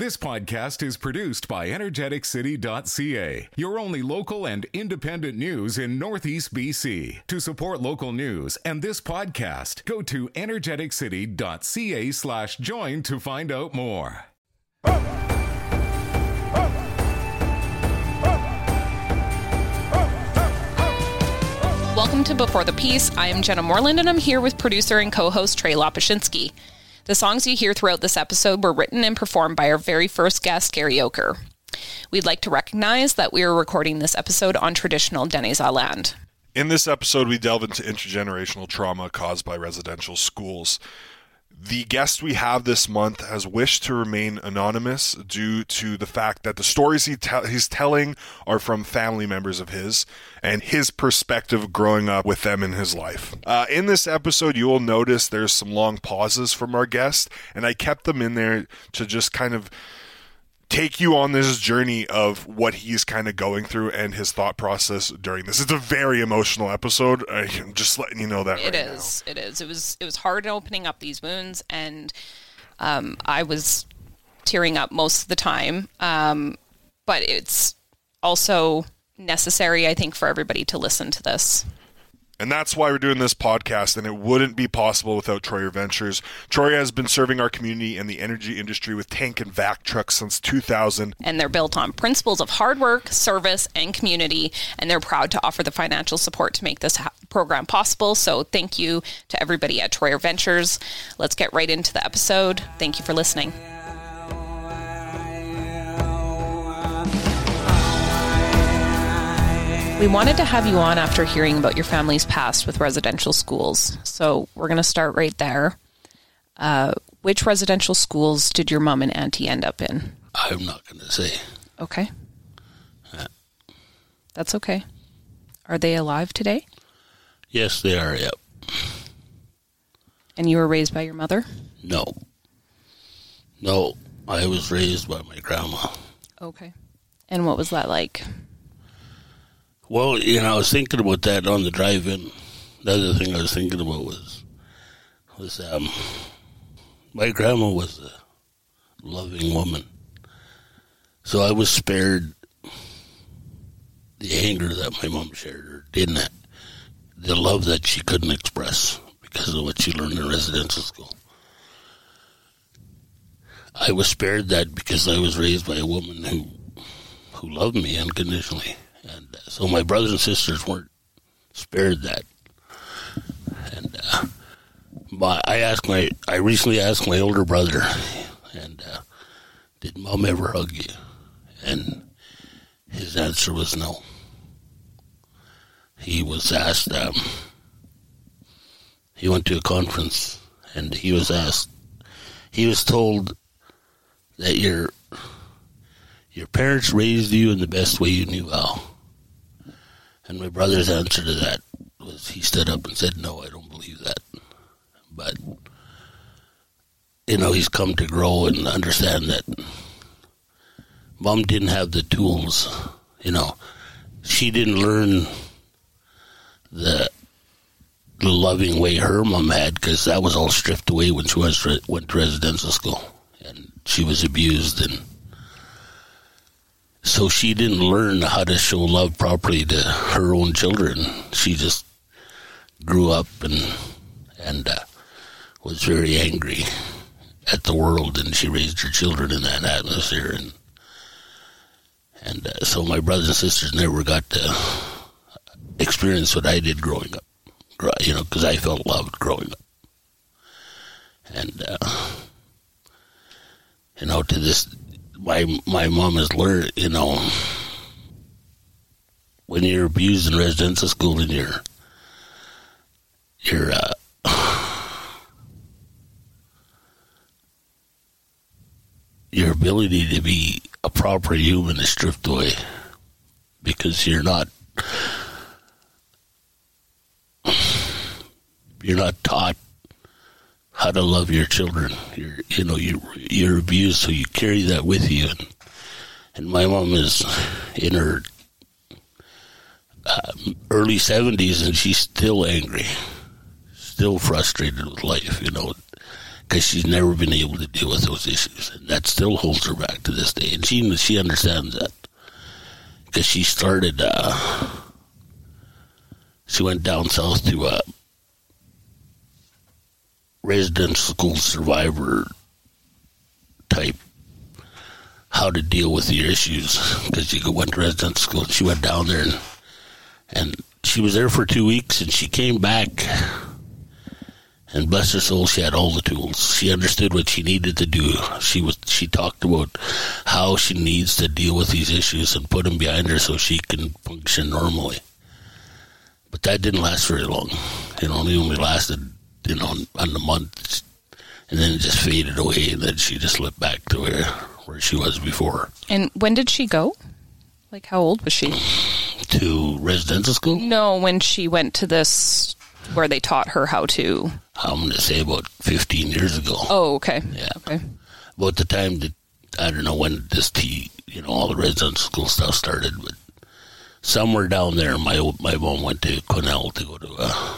This podcast is produced by energeticcity.ca, your only local and independent news in Northeast BC. To support local news and this podcast, go to energeticcity.ca slash join to find out more. Welcome to Before the Peace. I am Jenna Moreland and I'm here with producer and co host Trey Lopashinsky. The songs you hear throughout this episode were written and performed by our very first guest, Gary Oker. We'd like to recognize that we are recording this episode on traditional Dane-zaa land. In this episode, we delve into intergenerational trauma caused by residential schools. The guest we have this month has wished to remain anonymous due to the fact that the stories he te- he's telling are from family members of his and his perspective growing up with them in his life. Uh, in this episode, you will notice there's some long pauses from our guest, and I kept them in there to just kind of take you on this journey of what he's kind of going through and his thought process during this. It's a very emotional episode. I'm just letting you know that. It right is. It is. It was. It was hard opening up these wounds, and um, I was tearing up most of the time. Um, but it's also necessary, I think, for everybody to listen to this. And that's why we're doing this podcast, and it wouldn't be possible without Troyer Ventures. Troyer has been serving our community and the energy industry with tank and vac trucks since 2000. And they're built on principles of hard work, service, and community. And they're proud to offer the financial support to make this ha- program possible. So thank you to everybody at Troyer Ventures. Let's get right into the episode. Thank you for listening. We wanted to have you on after hearing about your family's past with residential schools. So we're going to start right there. Uh, which residential schools did your mom and auntie end up in? I'm not going to say. Okay. That's okay. Are they alive today? Yes, they are. Yep. And you were raised by your mother? No. No, I was raised by my grandma. Okay. And what was that like? Well, you know, I was thinking about that on the drive-in. The other thing I was thinking about was was um, my grandma was a loving woman, so I was spared the anger that my mom shared, or didn't it? The love that she couldn't express because of what she learned in residential school. I was spared that because I was raised by a woman who who loved me unconditionally, so my brothers and sisters weren't spared that. And uh, my, I asked my, I recently asked my older brother, and uh, did mom ever hug you? And his answer was no. He was asked. Um, he went to a conference, and he was asked. He was told that your your parents raised you in the best way you knew how. And my brother's answer to that was he stood up and said, No, I don't believe that. But, you know, he's come to grow and understand that mom didn't have the tools, you know. She didn't learn the, the loving way her mom had because that was all stripped away when she was, went to residential school. And she was abused and so she didn't learn how to show love properly to her own children. She just grew up and and uh, was very angry at the world, and she raised her children in that atmosphere. And and uh, so my brothers and sisters never got to experience what I did growing up. You know, because I felt loved growing up, and uh, you know to this my my mom has learned, you know, when you're abused in residential school and you're you're uh, your ability to be a proper human is stripped away because you're not you're not taught how to love your children. You're, you know, you you're abused, so you carry that with you. And, and my mom is in her uh, early seventies, and she's still angry, still frustrated with life. You know, because she's never been able to deal with those issues, and that still holds her back to this day. And she she understands that because she started. Uh, she went down south to a residential school survivor type how to deal with your issues because she went to residential school. And she went down there and and she was there for two weeks and she came back and bless her soul, she had all the tools. She understood what she needed to do. She was she talked about how she needs to deal with these issues and put them behind her so she can function normally. But that didn't last very long. You it only lasted, you know, on the month, and then it just faded away, and then she just slipped back to where where she was before. And when did she go? Like, how old was she? To residential school? No, when she went to this where they taught her how to. I'm going to say about 15 years ago. Oh, okay. Yeah. Okay. About the time that, I don't know when this tea, you know, all the residential school stuff started, but somewhere down there, my my mom went to Cornell to go to a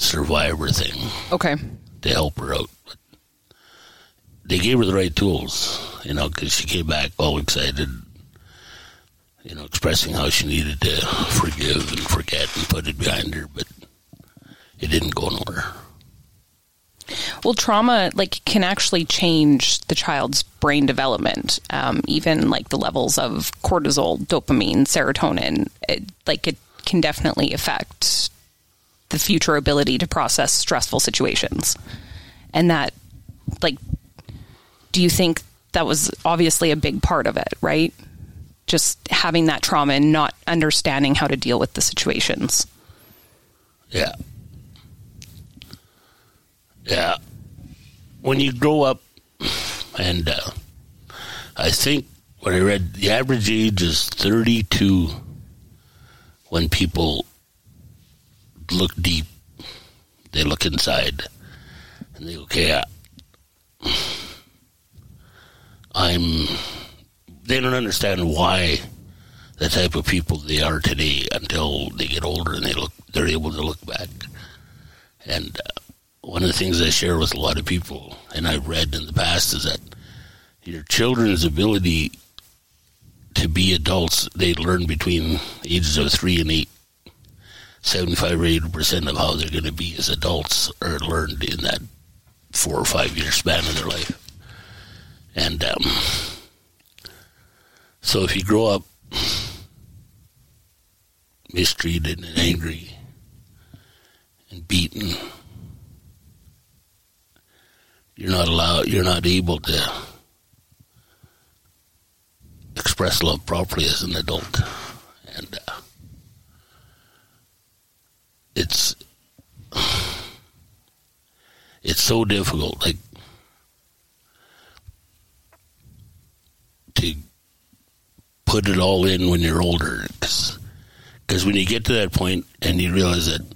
survivor thing Okay. to help her out. But they gave her the right tools, you know, because she came back all excited, you know, expressing how she needed to forgive and forget and put it behind her, but it didn't go nowhere. Well, trauma like can actually change the child's brain development. Um, even like the levels of cortisol, dopamine, serotonin. It, like it can definitely affect the future ability to process stressful situations. And that, like, do you think that was obviously a big part of it, right? Just having that trauma and not understanding how to deal with the situations. Yeah. Yeah. When you grow up, and uh, I think what I read, the average age is 32 when people look deep, they look inside, and they go, okay, I, I'm, they don't understand why the type of people they are today until they get older and they look, they're able to look back. And uh, one of the things I share with a lot of people, and I've read in the past, is that your children's ability to be adults, they learn between ages of three and eight. 75 or 80 percent of how they're going to be as adults are learned in that four or five year span of their life. And um, so if you grow up mistreated and angry and beaten, you're not allowed, you're not able to express love properly as an adult. And uh, it's it's so difficult like to put it all in when you're older. Because when you get to that point and you realize that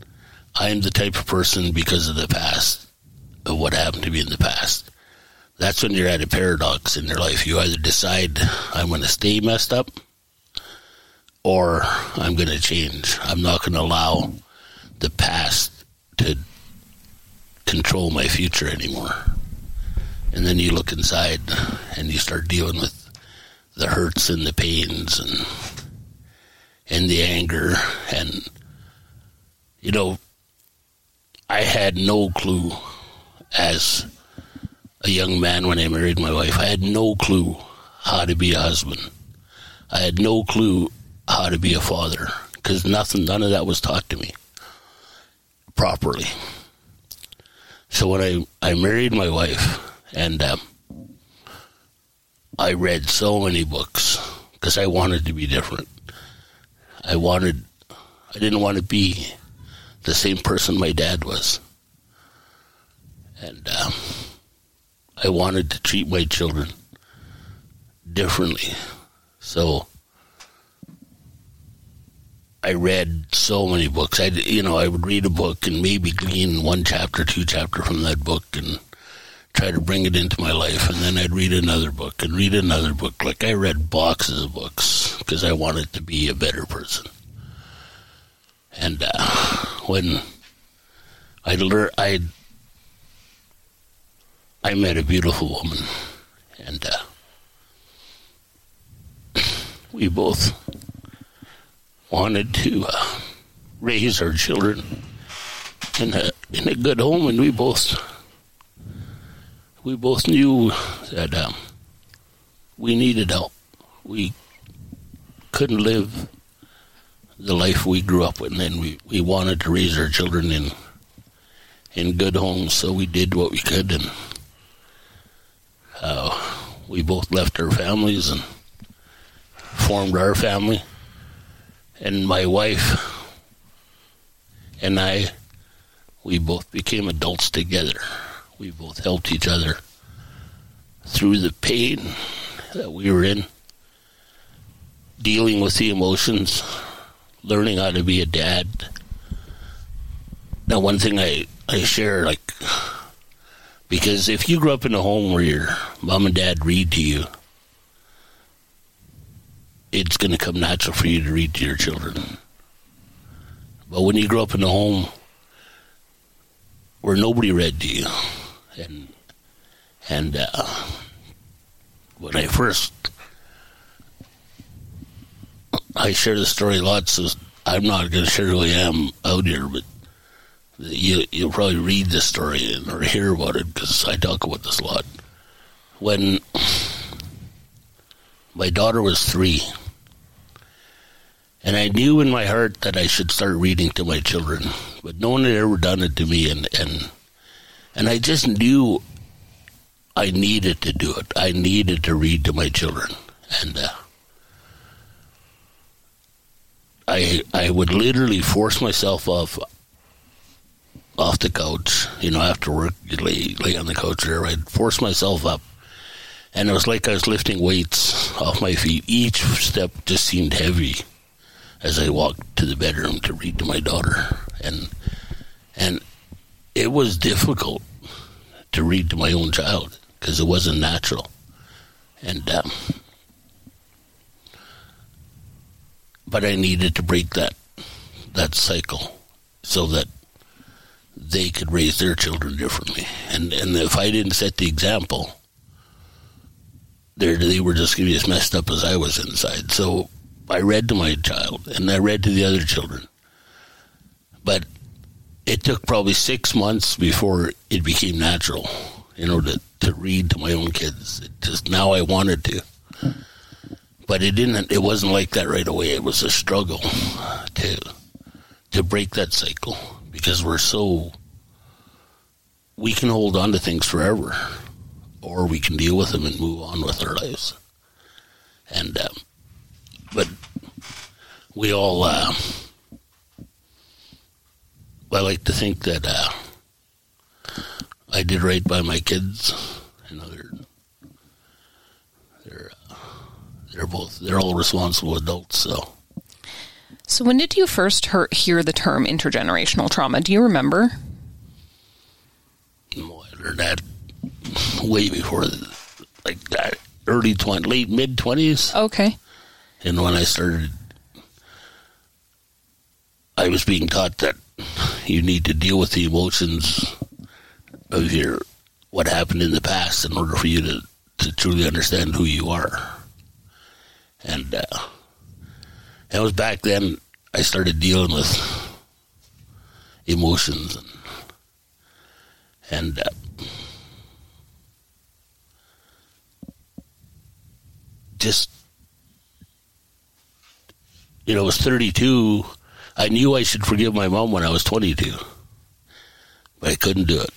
I am the type of person because of the past of what happened to me in the past that's when you're at a paradox in your life. You either decide I'm going to stay messed up or I'm going to change. I'm not going to allow the past to control my future anymore. And then you look inside and you start dealing with the hurts and the pains and and the anger and you know I had no clue as a young man when I married my wife. I had no clue how to be a husband. I had no clue how to be a father because nothing none of that was taught to me properly. So when I, I married my wife, and um, I read so many books because I wanted to be different. I wanted, I didn't want to be the same person my dad was. And um, I wanted to treat my children differently. So I read so many books. I, you know, I would read a book and maybe glean one chapter, two chapter from that book, and try to bring it into my life. And then I'd read another book and read another book. Like I read boxes of books because I wanted to be a better person. And uh, when I learned, I I met a beautiful woman, and uh, we both wanted to uh, raise our children in a in a good home, and we both we both knew that um, we needed help. We couldn't live the life we grew up with, and we, we wanted to raise our children in in good homes, so we did what we could, and uh, we both left our families and formed our family. And my wife and I, we both became adults together. We both helped each other through the pain that we were in, dealing with the emotions, learning how to be a dad. Now, one thing I, I share, like, because if you grew up in a home where your mom and dad read to you, it's going to come natural for you to read to your children. But when you grow up in a home where nobody read to you, and and uh, when I first, I share the story lots. So I'm not going to share who I am out here, but you you'll probably read the story or hear about it because I talk about this a lot. When my daughter was three, and I knew in my heart that I should start reading to my children, but no one had ever done it to me, and and and I just knew I needed to do it. I needed to read to my children, and. Uh, I I would literally force myself off off the couch, you know, after work, lay lay on the couch there. I'd force myself up, and it was like I was lifting weights off my feet. Each step just seemed heavy as I walked to the bedroom to read to my daughter, and and it was difficult to read to my own child because it wasn't natural, and. Um, but I needed to break that that cycle so that they could raise their children differently. And and if I didn't set the example, they they were just going to be as messed up as I was inside. So I read to my child, and I read to the other children. But it took probably six months before it became natural, you know, to, to read to my own kids. It just now I wanted to but it didn't. It wasn't like that right away. It was a struggle to to break that cycle because we're so we can hold on to things forever, or we can deal with them and move on with our lives. And um, but we all. Uh, I like to think that uh, I did right by my kids. You know, they're they're uh, they're both they're all responsible adults. So, So, when did you first hear, hear the term intergenerational trauma? Do you remember? know, I learned that way before, like that early twenty, late mid twenties, Okay. And when I started, I was being taught that you need to deal with the emotions of your what happened in the past in order for you to to truly understand who you are. And uh, it was back then I started dealing with emotions and and uh, just you know, I was 32. I knew I should forgive my mom when I was 22, but I couldn't do it.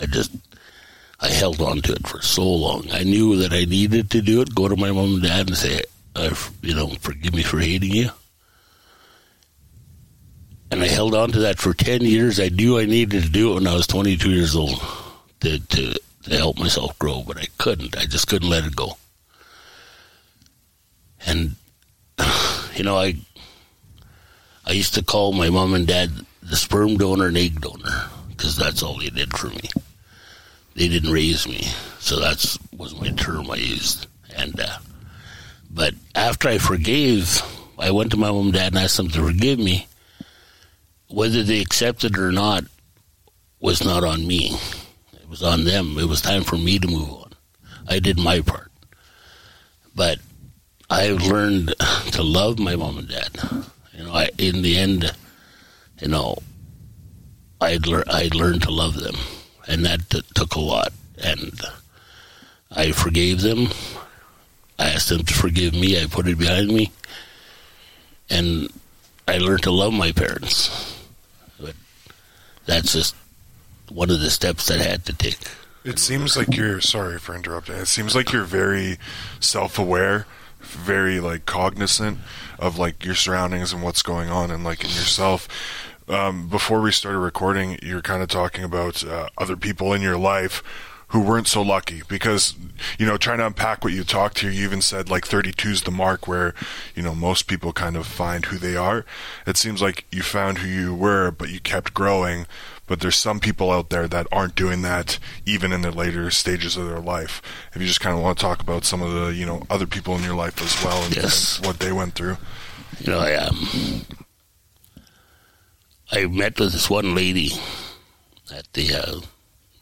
I just I held on to it for so long. I knew that I needed to do it. Go to my mom and dad and say, uh, you know, forgive me for hating you. And I held on to that for 10 years. I knew I needed to do it when I was 22 years old to, to, to help myself grow, but I couldn't. I just couldn't let it go. And, you know, I, I used to call my mom and dad the sperm donor and egg donor because that's all they did for me. They didn't raise me, so that's was my term I used. And uh, but after I forgave, I went to my mom and dad and asked them to forgive me. Whether they accepted it or not was not on me. It was on them. It was time for me to move on. I did my part. But I've learned to love my mom and dad. You know, I, in the end, you know, I'd, lear- I'd learned to love them. And that t- took a lot. And I forgave them. I asked them to forgive me. I put it behind me. And I learned to love my parents. But that's just one of the steps that I had to take. It seems like you're sorry for interrupting. It seems like you're very self-aware, very like cognizant of like your surroundings and what's going on and like in yourself. Um, before we started recording, you're kind of talking about uh, other people in your life who weren't so lucky because you know trying to unpack what you talked here you even said like 32 is the mark where you know most people kind of find who they are it seems like you found who you were but you kept growing but there's some people out there that aren't doing that even in the later stages of their life if you just kind of want to talk about some of the you know other people in your life as well and, Yes. and what they went through you know, I um, I met with this one lady at the uh,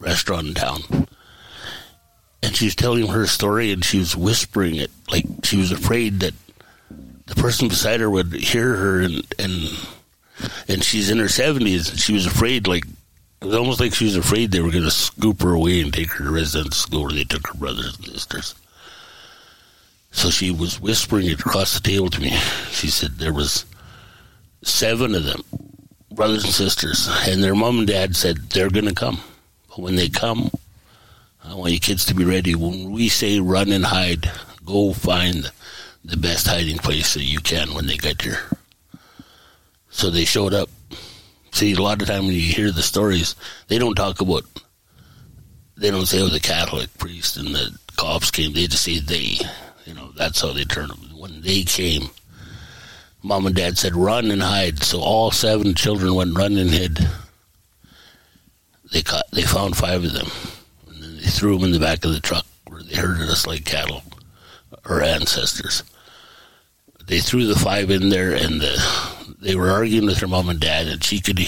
restaurant in town, and she was telling her story, and she was whispering it like she was afraid that the person beside her would hear her, and and and she's in her seventies, and she was afraid, like it was almost like she was afraid they were going to scoop her away and take her to residential school, where they took her brothers and sisters. So she was whispering it across the table to me. She said there was seven of them, brothers and sisters, and their mom and dad said they're going to come. But when they come, I want you kids to be ready. When we say run and hide, go find the best hiding place that you can when they get here. So they showed up. See, a lot of time when you hear the stories, they don't talk about. They don't say, it was a Catholic priest and the cops came." They just say they. You know, that's how they turn them. When they came, mom and dad said, run and hide. So all seven children went run and hid. They caught, they found five of them. And then they threw them in the back of the truck where they herded us like cattle, our ancestors. They threw the five in there and uh, they were arguing with her mom and dad and she could,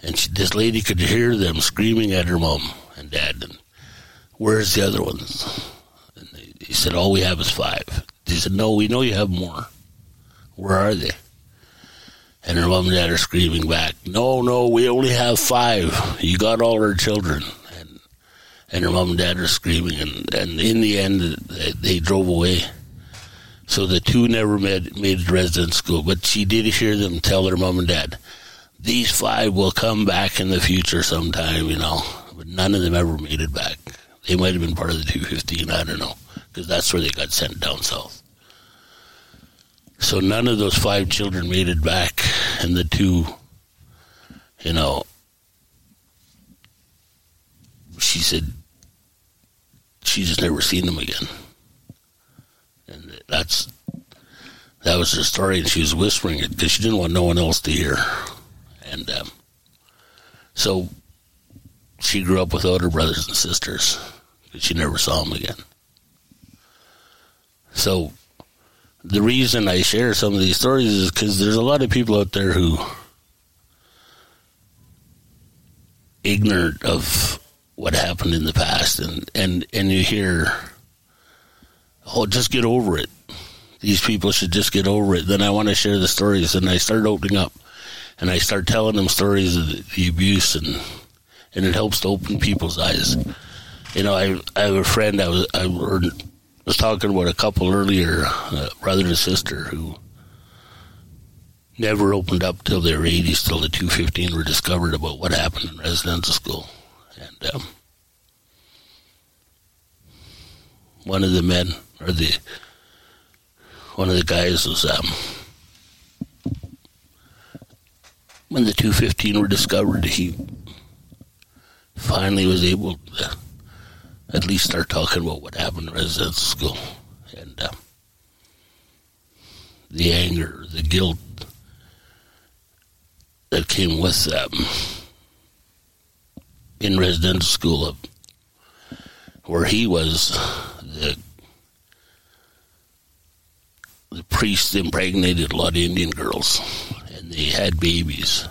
and she, this lady could hear them screaming at her mom and dad and where's the other ones? And they, he said, All we have is five. He said, No, we know you have more. Where are they? And her mom and dad are screaming back, No, no, we only have five. You got all our children. And and her mom and dad are screaming. And, and in the end, they, they drove away. So the two never made, made resident school. But she did hear them tell their mom and dad, These five will come back in the future sometime, you know. But none of them ever made it back. They might have been part of the 215, I don't know because that's where they got sent down south. So none of those five children made it back, and the two, you know, she said she just never seen them again, that's that was her story, and she was whispering it because she didn't want no one else to hear, and um, so she grew up without her brothers and sisters because she never saw them again. So the reason I share some of these stories is because there's a lot of people out there who ignorant of what happened in the past and, and, and you hear oh just get over it these people should just get over it then i want to share the stories and i start opening up and i start telling them stories of the, abuse and and it helps to open people's eyes you know i i have a friend i was i was talking about a couple earlier, uh, brother and sister, who never opened up till their 80s, till the 215 were discovered about what happened in residential school. And um, one of the men, or the one of the guys was, um, when the 215 were discovered, he finally was able to at least start talking about what happened in residential school. And uh, the anger, the guilt that came with um, in residential school, of where he was the the priest impregnated a lot of Indian girls, and they had babies,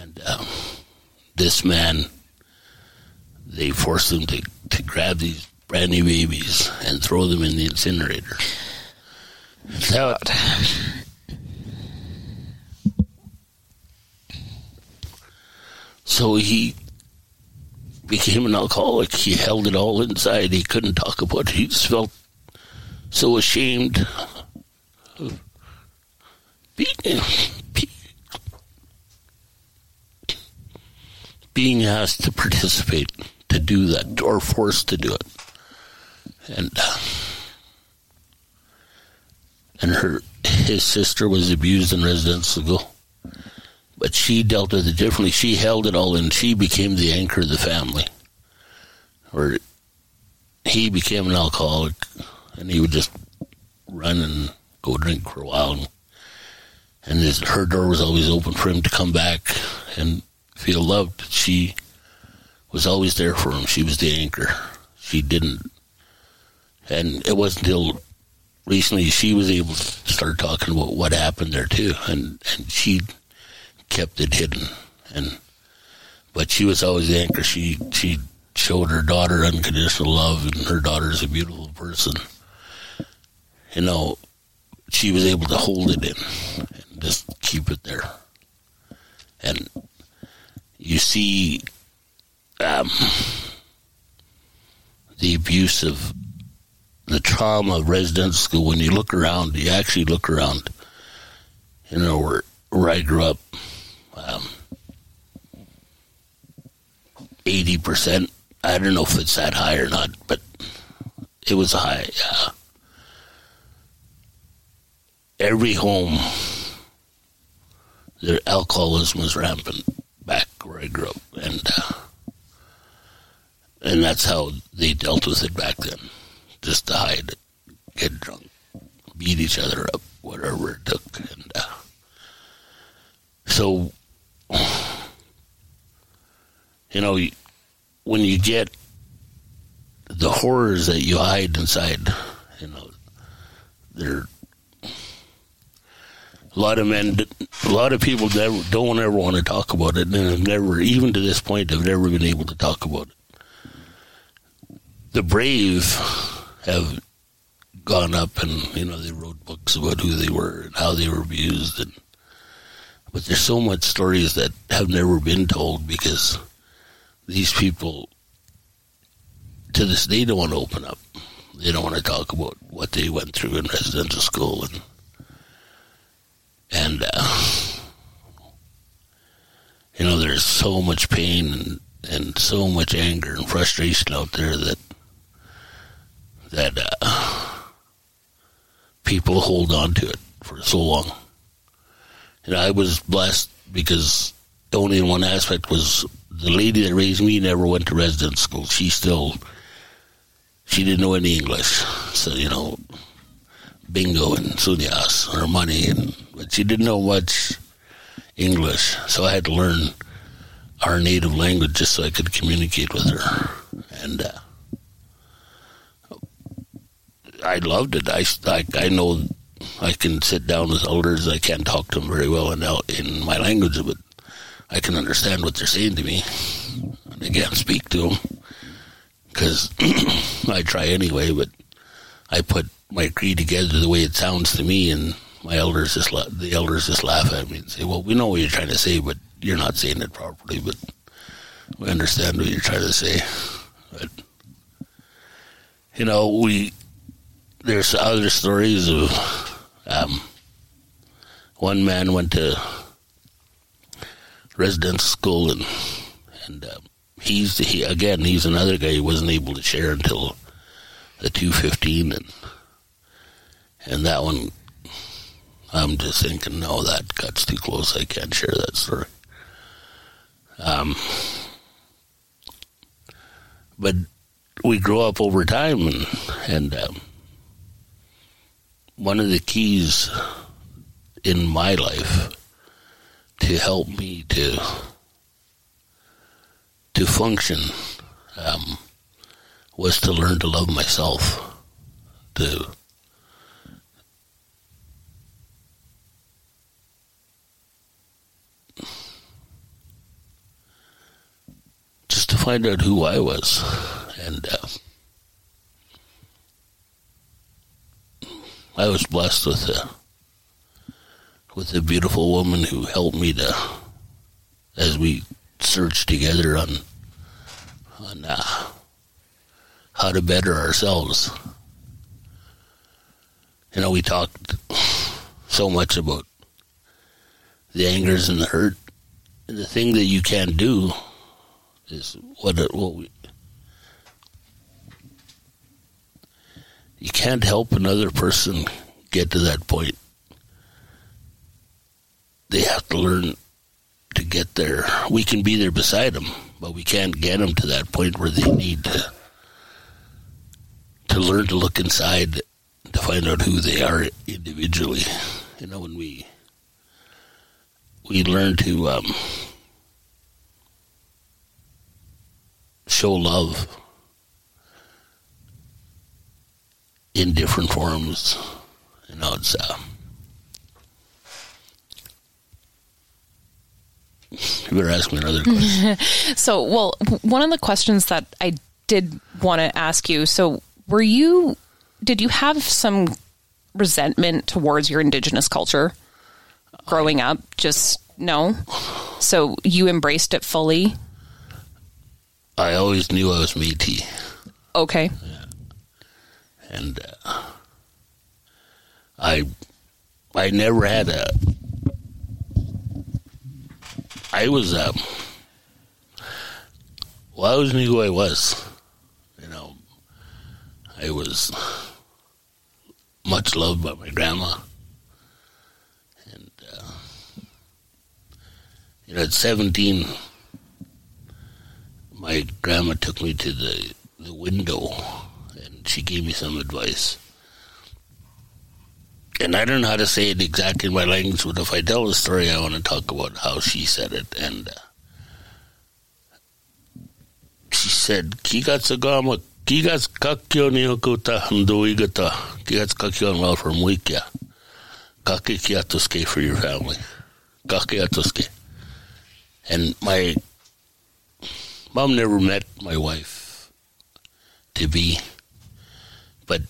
and um, this man they forced them to, to grab these brand new babies and throw them in the incinerator. That, so he became an alcoholic. He held it all inside. He couldn't talk about it. He just felt so ashamed of being, being asked to participate, to do that, or forced to do it. And uh, and her his sister was abused in residential school but she dealt with it differently. She held it all in. She became the anchor of the family. Or he became an alcoholic, and he would just run and go drink for a while. And his, her door was always open for him to come back and feel loved. She was always there for him. She was the anchor. She didn't. And it wasn't until recently she was able to start talking about what happened there too. And, and she kept it hidden. And but she was always the anchor. She she showed her daughter unconditional love, and her daughter is a beautiful person. You know, she was able to hold it in and just keep it there. And you see um, the abuse of the trauma of residential school. When you look around, you actually look around. You know where where I grew up um, 80%. I don't know if it's that high or not, but it was high. Uh, every home, their alcoholism was rampant back where I grew up, and uh, and that's how they dealt with it back then, just to hide it, get drunk, beat each other up, whatever it took, and uh, so you know, when you get the horrors that you hide inside, you know, they're a lot of men, a lot of people don't ever want to talk about it, and have never, even to this point, have never been able to talk about it. The brave have gone up, and you know, they wrote books about who they were and how they were abused, and but there's so much stories that have never been told because these people, to this day, don't want to open up. They don't want to talk about what they went through in residential school and and uh, you know there's so much pain and, and so much anger and frustration out there that that uh, people hold on to it for so long. And I was blessed because only in one aspect was the lady that raised me never went to residence school. She still, she didn't know any English. So, you know, bingo and sunyas or money, and, but she didn't know much English. So I had to learn our native language just so I could communicate with her. And, uh, I loved it. I, I, I know I can sit down with elders. I can't talk to them very well in, in my language, but I can understand what they're saying to me. And I can't speak to them because I try anyway, but I put my creed together the way it sounds to me, and my elders just la- the elders just laugh at me and say, "Well, we know what you're trying to say, but you're not saying it properly, but we understand what you're trying to say." But you know, we there's other stories of um, one man went to residence school and and um, he's he again he's another guy who wasn't able to share until the two fifteen and and that one I'm just thinking no that cuts too close I can't share that story. Um, but we grow up over time and and um, one of the keys in my life to help me to to function um, was to learn to love myself to find out who I was, and uh, I was blessed with a with a beautiful woman who helped me to as we searched together on on uh, how to better ourselves. You know, we talked so much about the angers and the hurt, and the thing that you can't do is what it, we. You can't help another person get to that point. They have to learn to get there. We can be there beside them, but we can't get them to that point where they need to to learn to look inside to find out who they are individually. You know, when we we learn to um, show love in different forms. You know, it's uh, you better ask me another question. So, well, one of the questions that I did want to ask you. So, were you? Did you have some resentment towards your indigenous culture growing up? Just no. So you embraced it fully. I always knew I was Métis, Okay. and uh, I I never had a. I was um. Well, I always knew who I was. You know, I was much loved by my grandma, and uh, you know, at seventeen, my grandma took me to the the window, and she gave me some advice. And I don't know how to say it exactly in my language, but if I tell the story, I want to talk about how she said it. And uh, she said, Kigatsa gama, kigats kakyo ni okuta handuigata, kigats kakyo well from wikia. Kake kiatuske for your family. Kake atuske. And my mom never met my wife to be, but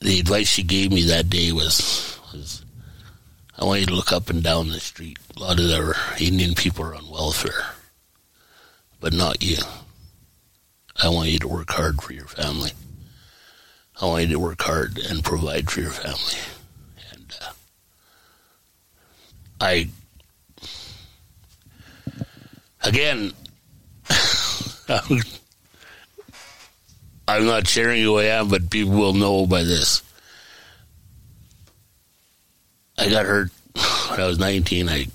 the advice she gave me that day was, was I want you to look up and down the street. A lot of our Indian people are on welfare, but not you. I want you to work hard for your family. I want you to work hard and provide for your family. And uh, I, again, Um, I'm not sharing who I am, but people will know by this. I got hurt when I was 19. I,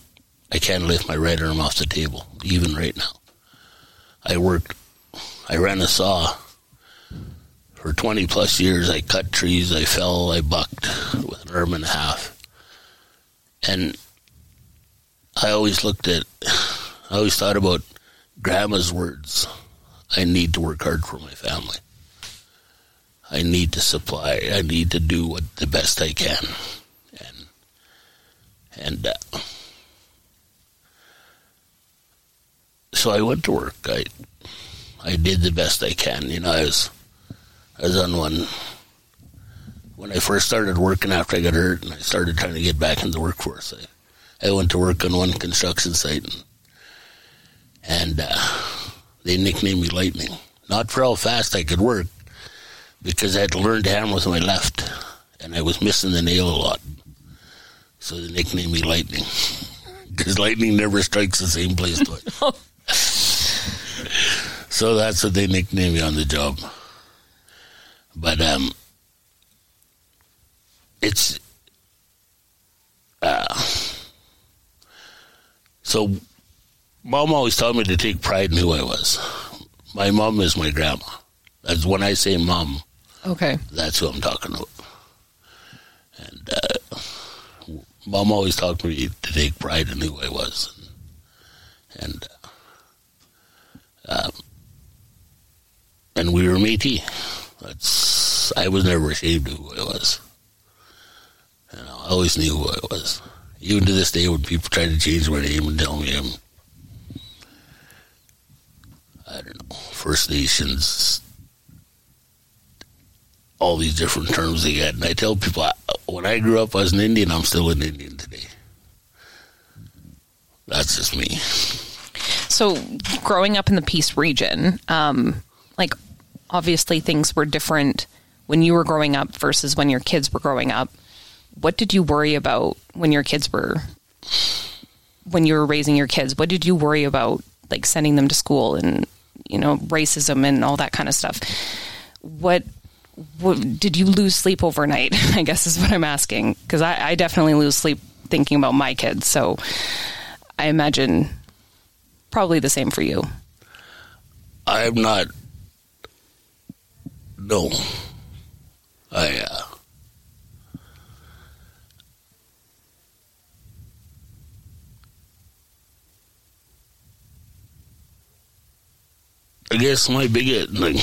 I can't lift my right arm off the table, even right now. I worked, I ran a saw for 20 plus years. I cut trees, I fell, I bucked with an arm and a half. And I always looked at, I always thought about grandma's words. I need to work hard for my family. I need to supply. I need to do what the best I can, and and uh, so I went to work. I I did the best I can. You know, I was I was on one when I first started working after I got hurt, and I started trying to get back in the workforce. I I went to work on one construction site, and, and uh, they nicknamed me Lightning. Not for how fast I could work, because I had to learn to hammer with my left, and I was missing the nail a lot. So they nicknamed me Lightning, because lightning never strikes the same place twice. so that's what they nicknamed me on the job. But um, it's uh, so. Mom always told me to take pride in who I was. My mom is my grandma. That's when I say mom, Okay. that's who I'm talking about. And uh, mom always taught me to take pride in who I was, and uh, um, and we were Métis. That's I was never ashamed of who I was. You know, I always knew who I was. Even to this day, when people try to change my name and tell me I'm, I don't know, First Nations, all these different terms they get. And I tell people, when I grew up as an Indian, I'm still an Indian today. That's just me. So, growing up in the Peace region, um, like obviously things were different when you were growing up versus when your kids were growing up. What did you worry about when your kids were, when you were raising your kids? What did you worry about, like sending them to school and, you know, racism and all that kind of stuff? What what, did you lose sleep overnight? I guess is what I'm asking because I, I, definitely lose sleep thinking about my kids. So I imagine probably the same for you. I'm not. No, I. Uh, I guess my biggest like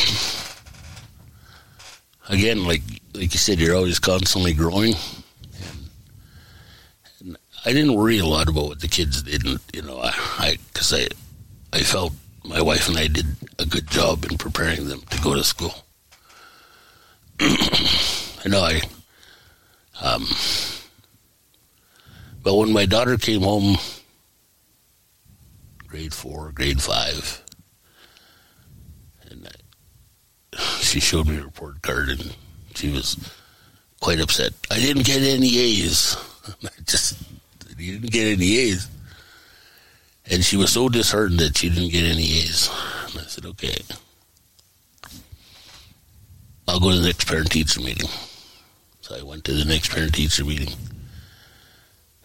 again, like like you said, you're always constantly growing. I didn't worry a lot about what the kids didn't, you know, I because I, I, I felt my wife and I did a good job in preparing them to go to school. I know I, um, but when my daughter came home, grade four, grade five, she showed me a report card and she was quite upset. I didn't get any A's. I just, you didn't get any A's. And she was so disheartened that she didn't get any A's. And I said, okay. I'll go to the next parent teacher meeting. So I went to the next parent teacher meeting.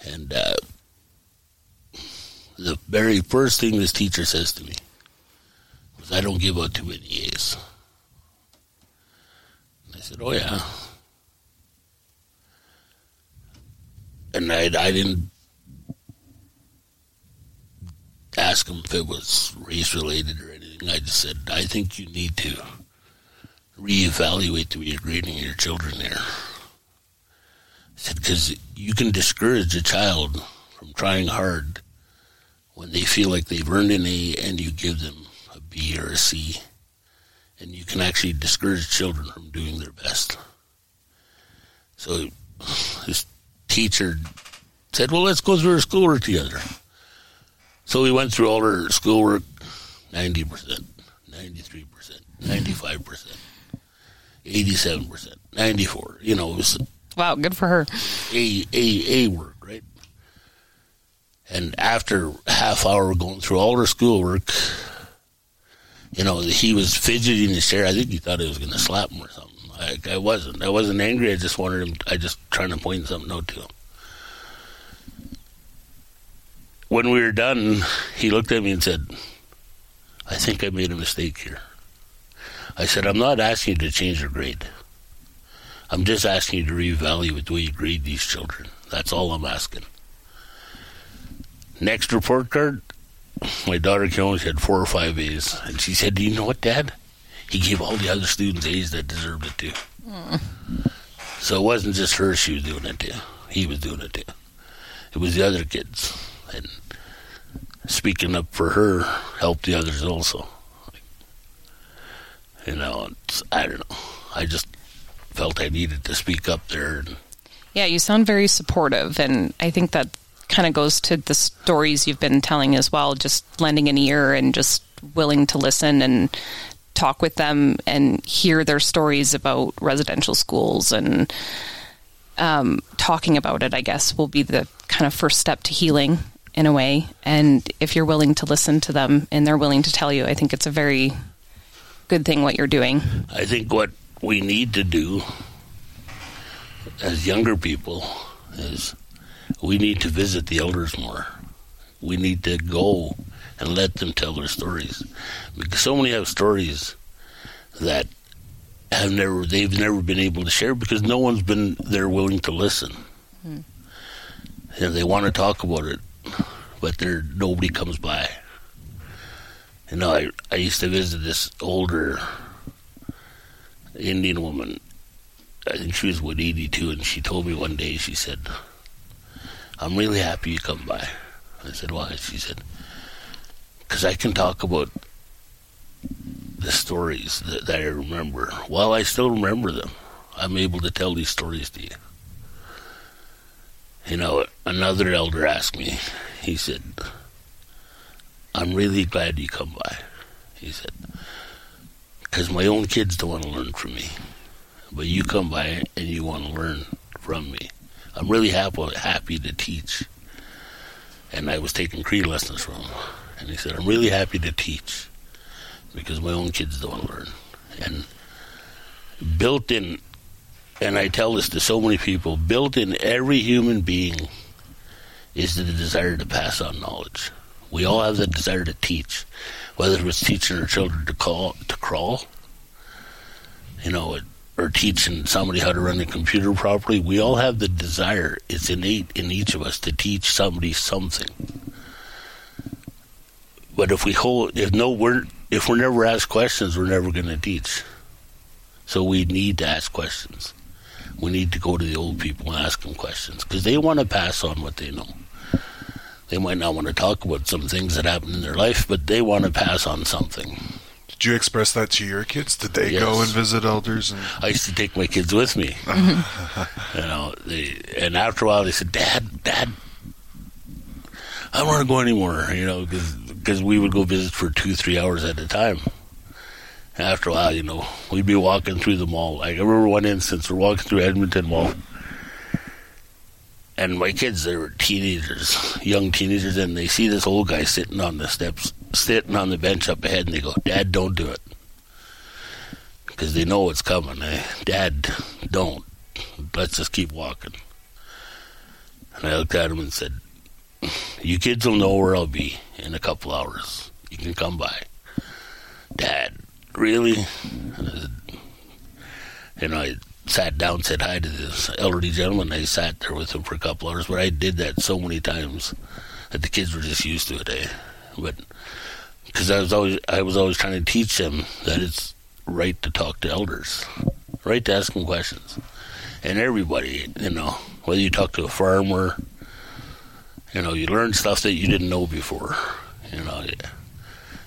And uh, the very first thing this teacher says to me I don't give out too many A's I said, "Oh yeah." And I, I didn't ask him if it was race related or anything. I just said, "I think you need to reevaluate the way you're grading your children there." I said, "Because you can discourage a child from trying hard." when they feel like they've earned an A and you give them B or a C and you can actually discourage children from doing their best. So this teacher said, Well, let's go through our schoolwork together. So we went through all our schoolwork 90%, 93%, 95%, 87%, 94 You know, it was. Wow, good for her. A, A, A work, right? And after half hour going through all her schoolwork, you know, he was fidgeting in his chair. I think he thought I was going to slap him or something. I, I wasn't. I wasn't angry. I just wanted him. I just trying to point something out to him. When we were done, he looked at me and said, "I think I made a mistake here." I said, "I'm not asking you to change your grade. I'm just asking you to reevaluate the way you grade these children. That's all I'm asking." Next report card, my daughter she had four or five A's. And she said, Do you know what, Dad? He gave all the other students A's that deserved it too. Mm. So it wasn't just her she was doing it to. He was doing it too. It was the other kids. And speaking up for her helped the others also. You know, I don't know. I just felt I needed to speak up there. And, yeah, you sound very supportive, and I think that kind of goes to the stories you've been telling as well, just lending an ear and just willing to listen and talk with them and hear their stories about residential schools and um, talking about it, I guess, will be the kind of first step to healing in a way. And if you're willing to listen to them and they're willing to tell you, I think it's a very good thing what you're doing. I think what we need to do as younger people is we need to visit the elders more. We need to go and let them tell their stories. Because so many have stories that have never they've never been able to share because no one's been there willing to listen. Mm. And they want to talk about it, but there nobody comes by. You know, I I used to visit this older Indian woman. I think she was what eighty two, and she told me one day. She said, I'm really happy you come by. I said, why? She said, because I can talk about the stories that, that I remember. While I still remember them, I'm able to tell these stories to you. You know, another elder asked me, he said, I'm really glad you come by. He said, because my own kids don't want to learn from me. But you come by and you want to learn from me. I'm really happy, happy to teach. And I was taking Cree lessons from him. And he said, I'm really happy to teach because my own kids don't learn. And built in, and I tell this to so many people, built in every human being is the desire to pass on knowledge. We all have the desire to teach, whether it's teaching our children to call to crawl, you know, or teaching somebody how to run a computer properly. We all have the desire; it's innate in each of us to teach somebody something. But if we hold, if no, we're if we're never asked questions, we're never going to teach. So we need to ask questions. We need to go to the old people and ask them questions because they want to pass on what they know. They might not want to talk about some things that happened in their life, but they want to pass on something. Did you express that to your kids? Did they Yes. go and visit elders? And I used to take my kids with me. Uh-huh. you know, they, and after a while they said, "Dad, Dad, I don't want to go anymore." You know, because we would go visit for two, three hours at a time. And after a while, you know, we'd be walking through the mall. Like I remember one instance, we're walking through Edmonton Mall, and my kids, they were teenagers, young teenagers, and they see this old guy sitting on the steps, sitting on the bench up ahead, and they go, "Dad, don't do it." because they know it's coming. Eh? Dad, don't. Let's just keep walking. And I looked at him and said, You kids will know where I'll be in a couple hours. You can come by. Dad, really? And I said, you know, I sat down, said hi to this elderly gentleman. I sat there with him for a couple hours, but I did that so many times that the kids were just used to it. Eh? But because I was always, I was always trying to teach them that it's right to talk to elders, right to ask them questions. And everybody, you know, whether you talk to a farmer, you know, you learn stuff that you didn't know before. You know, you,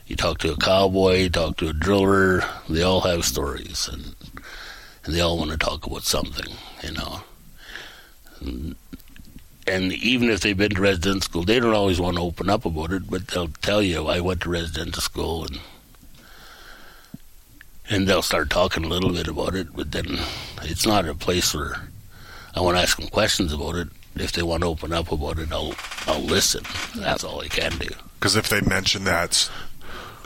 you talk to a cowboy, you talk to a driller, they all have stories and and they all want to talk about something, you know. And, and even if they've been to residential school, they don't always want to open up about it, but they'll tell you, I went to residential school and and they'll start talking a little bit about it, but then it's not a place where I want to ask them questions about it. If they want to open up about it, I'll I'll listen. That's all I can do. because if they mention that,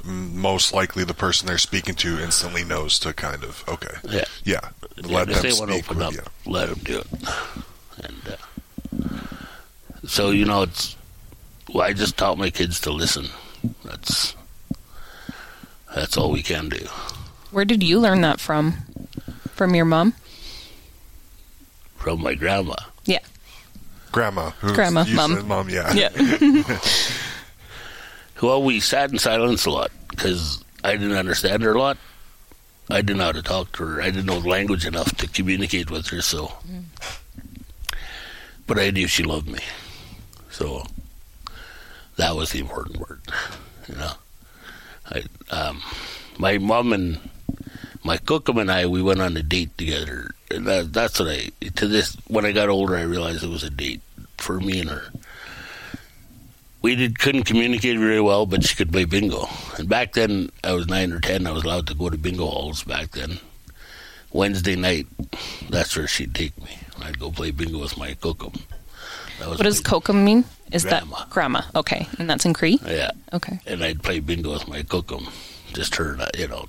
most likely the person they're speaking to instantly knows to kind of okay, Yeah. yeah, let if them they want to speak open up, you. let them do it. And uh, so you know, it's well, I just taught my kids to listen. That's that's all we can do. Where did you learn that from? From your mom? From my grandma. Yeah. Grandma, who's- Grandma, mom. mom, yeah, Yeah. Well, we sat in silence a lot because I didn't understand her a lot. I didn't know how to talk to her. I didn't know the language enough to communicate with her. So, mm. but I knew she loved me. So that was the important word. You know, I um, my mom and my kokum and I we went on a date together. And that, that's what I to this when I got older I realized it was a date for me and her we did couldn't communicate very well, but she could play bingo. And back then, I was nine or ten. I was allowed to go to bingo halls back then. Wednesday night, that's where she'd take me. I'd go play bingo with my kokum. What does kokum mean? Is Grandma. that grandma? Okay. And that's in Cree? Yeah, Okay. and I'd play bingo with my kokum, Just her, you know,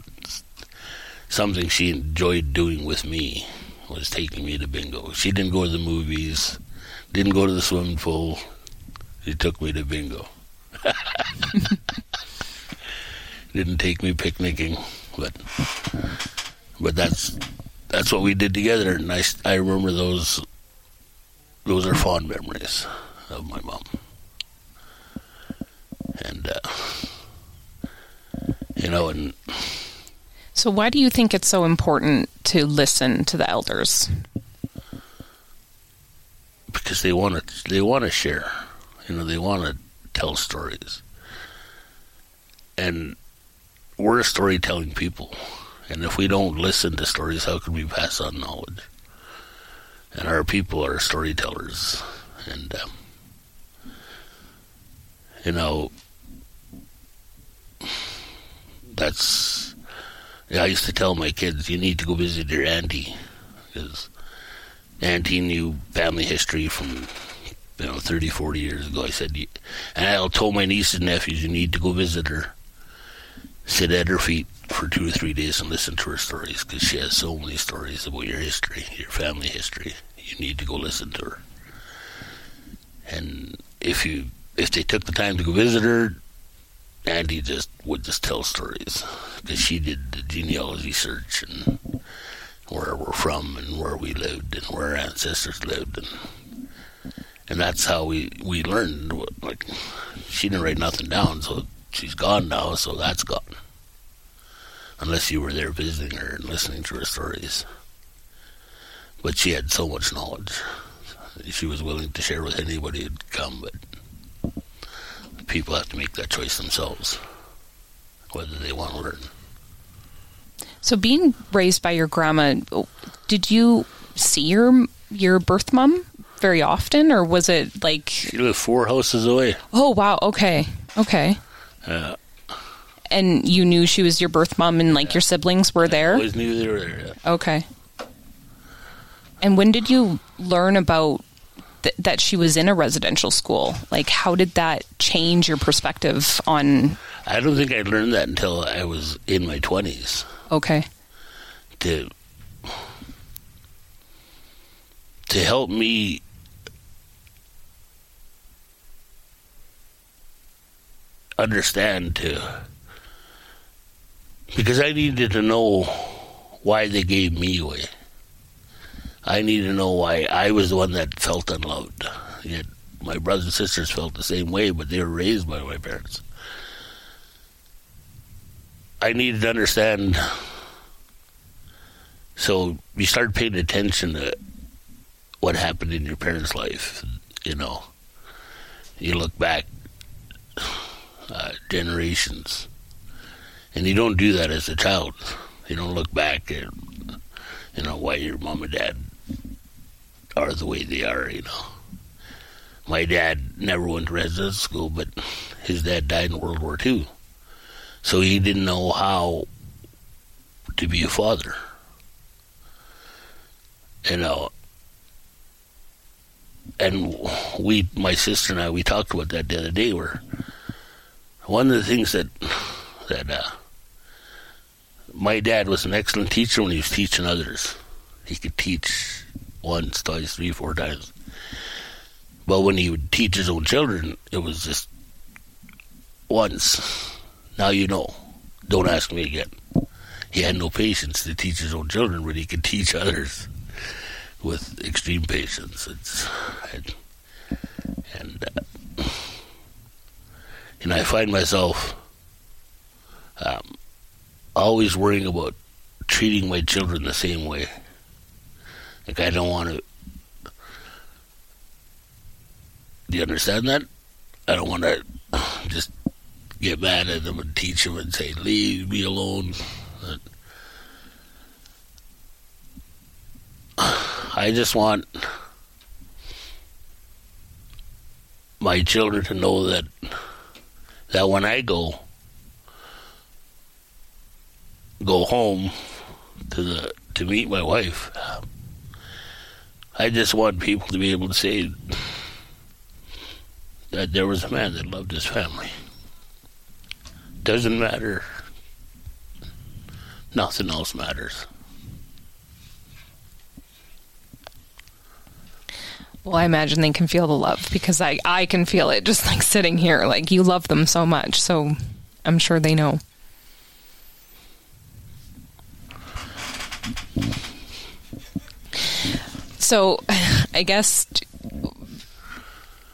something she enjoyed doing with me was taking me to bingo. She didn't go to the movies, didn't go to the swimming pool. She took me to bingo. didn't take me picnicking, but but that's that's what we did together, and I, I remember those. Those are fond memories of my mom, and uh, you know, and So why do you think it's so important to listen to the elders? because they want to they want to share you know they want to tell stories and we're storytelling people, and if we don't listen to stories, how can we pass on knowledge? And our people are storytellers, and um, you know that's. Yeah, I used to tell my kids, you need to go visit your auntie because auntie knew family history from you know 30, 40 years ago. I said, and I told my nieces and nephews, you need to go visit her, sit at her feet for two or three days and listen to her stories because she has so many stories about your history, your family history. You need to go listen to her. And if you if they took the time to go visit her, Andy just would just tell stories because she did the genealogy search and where we're from and where we lived and where our ancestors lived and and that's how we we learned. Like she didn't write nothing down, so she's gone now, so that's gone. Unless you were there visiting her and listening to her stories. But she had so much knowledge. She was willing to share with anybody who'd come, but people have to make that choice themselves, whether they want to learn. So, being raised by your grandma, did you see your your birth mom very often, or was it like? She lived four houses away. Oh wow! Okay, okay. Yeah. And you knew she was your birth mom, and like your siblings were there. Always knew they were there. Yeah. Okay. And when did you learn about th- that she was in a residential school? Like, how did that change your perspective on? I don't think I learned that until I was in my twenties. Okay. To to help me understand to because I needed to know why they gave me away. I needed to know why I was the one that felt unloved. Yet my brothers and sisters felt the same way, but they were raised by my parents. I needed to understand. So you start paying attention to what happened in your parents' life. You know, you look back uh, generations, and you don't do that as a child. You don't look back at you know why your mom and dad are the way they are. You know, my dad never went to residential school, but his dad died in World War II. So he didn't know how to be a father. You know, and we, my sister and I, we talked about that the other day. Where one of the things that that uh, my dad was an excellent teacher when he was teaching others. He could teach once, twice, three, four times. But when he would teach his own children, it was just once. Now you know. Don't ask me again. He had no patience to teach his own children, but he could teach others with extreme patience. It's and, and uh, and I find myself um, always worrying about treating my children the same way. Like I don't want to. Do you understand that? I don't want to just get mad at them and teach them and say, "Leave me alone." But I just want my children to know that that when I go go home to the to meet my wife, I just want people to be able to say that there was a man that loved his family. Doesn't matter. Nothing else matters. Well, I imagine they can feel the love because I, I can feel it just like sitting here. Like you love them so much. So I'm sure they know. So I guess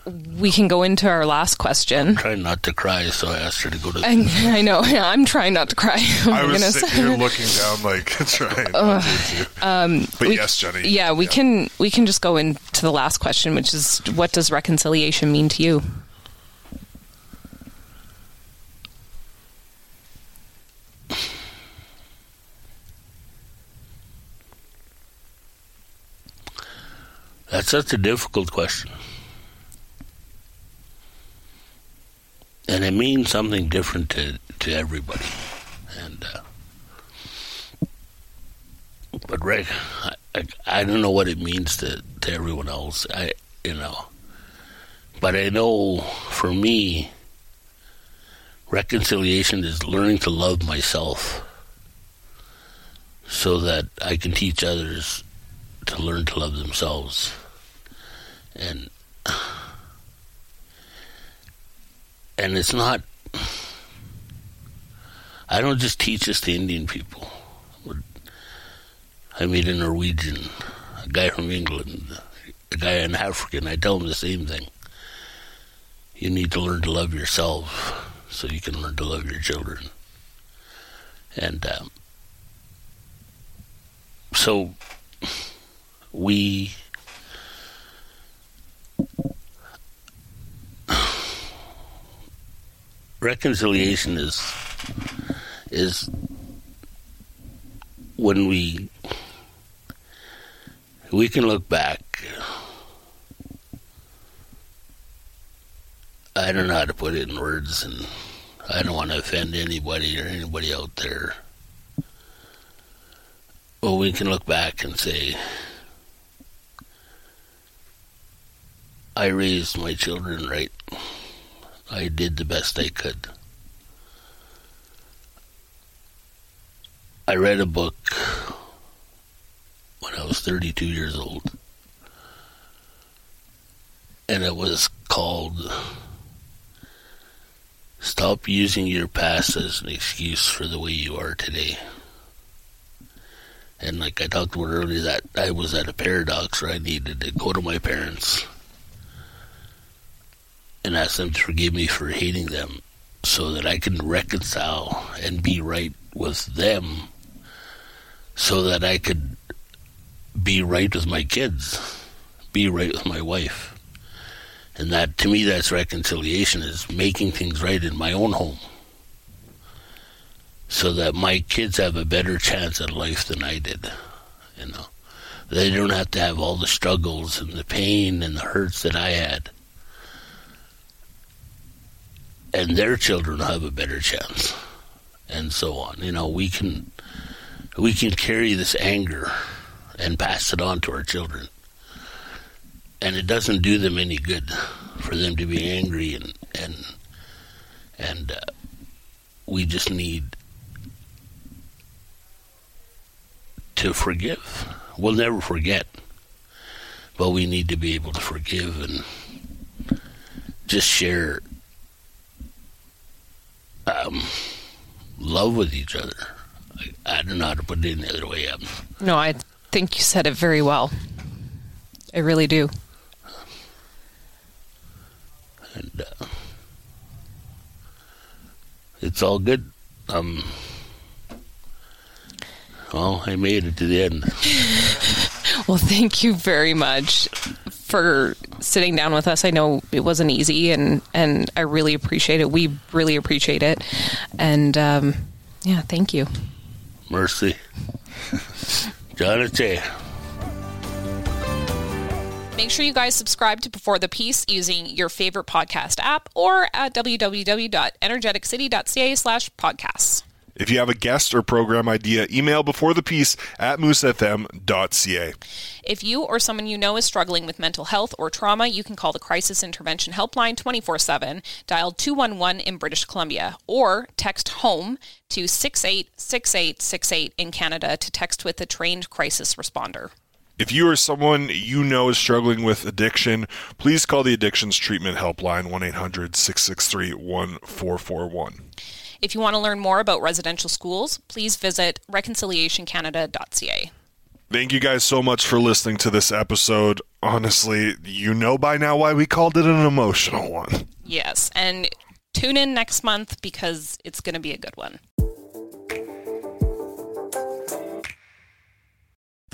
we can go into our last question. I'm trying not to cry, so I asked her to go to. I, I know. Yeah, I'm trying not to cry. I was goodness. sitting here looking down, like trying. Uh, um, but we, yes, Jenny. Yeah, we yeah. can we can just go into the last question, which is, what does reconciliation mean to you? That's such a difficult question. And it means something different to, to everybody. And, uh, but Rick, I, I, I don't know what it means to, to everyone else. I, you know, but I know for me, reconciliation is learning to love myself so that I can teach others to learn to love themselves. And and it's not I don't just teach this to Indian people. I meet a Norwegian, a guy from England, a guy an African. I tell them the same thing. You need to learn to love yourself so you can learn to love your children. And um, so we reconciliation is is when we we can look back I don't know how to put it in words and I don't want to offend anybody or anybody out there well, we can look back and say, I raised my children right. I did the best I could. I read a book when I was 32 years old, and it was called Stop Using Your Past as an Excuse for the Way You Are Today. And like I talked about earlier, that I was at a paradox where I needed to go to my parents and ask them to forgive me for hating them so that I can reconcile and be right with them so that I could be right with my kids, be right with my wife. And that to me that's reconciliation is making things right in my own home so that my kids have a better chance at life than I did. You know, they don't have to have all the struggles and the pain and the hurts that I had. And their children have a better chance, and so on. You know, we can we can carry this anger and pass it on to our children, and it doesn't do them any good for them to be angry and and and uh, we just need to forgive. We'll never forget, but we need to be able to forgive and just share um, love with each other. I, I, don't know how to put it any other way. Um, no, I think you said it very well. I really do. And uh, it's all good. Um, well, I made it to the end. well, thank you very much for sitting down with us. I know it wasn't easy, and and I really appreciate it. We really appreciate it, and um, yeah, thank you. Mercy, Jonathan. Make sure you guys subscribe to Before the Peace using your favorite podcast app or at www.energeticcity.ca slash podcasts. If you have a guest or program idea, email before the peace at moosefm.ca. If you or someone you know is struggling with mental health or trauma, you can call the Crisis Intervention Helpline 24 7, dial 211 in British Columbia, or text HOME to 686868 in Canada to text with a trained crisis responder. If you or someone you know is struggling with addiction, please call the Addictions Treatment Helpline 1 800 663 1441. If you want to learn more about residential schools, please visit reconciliationcanada.ca. Thank you guys so much for listening to this episode. Honestly, you know by now why we called it an emotional one. Yes, and tune in next month because it's going to be a good one.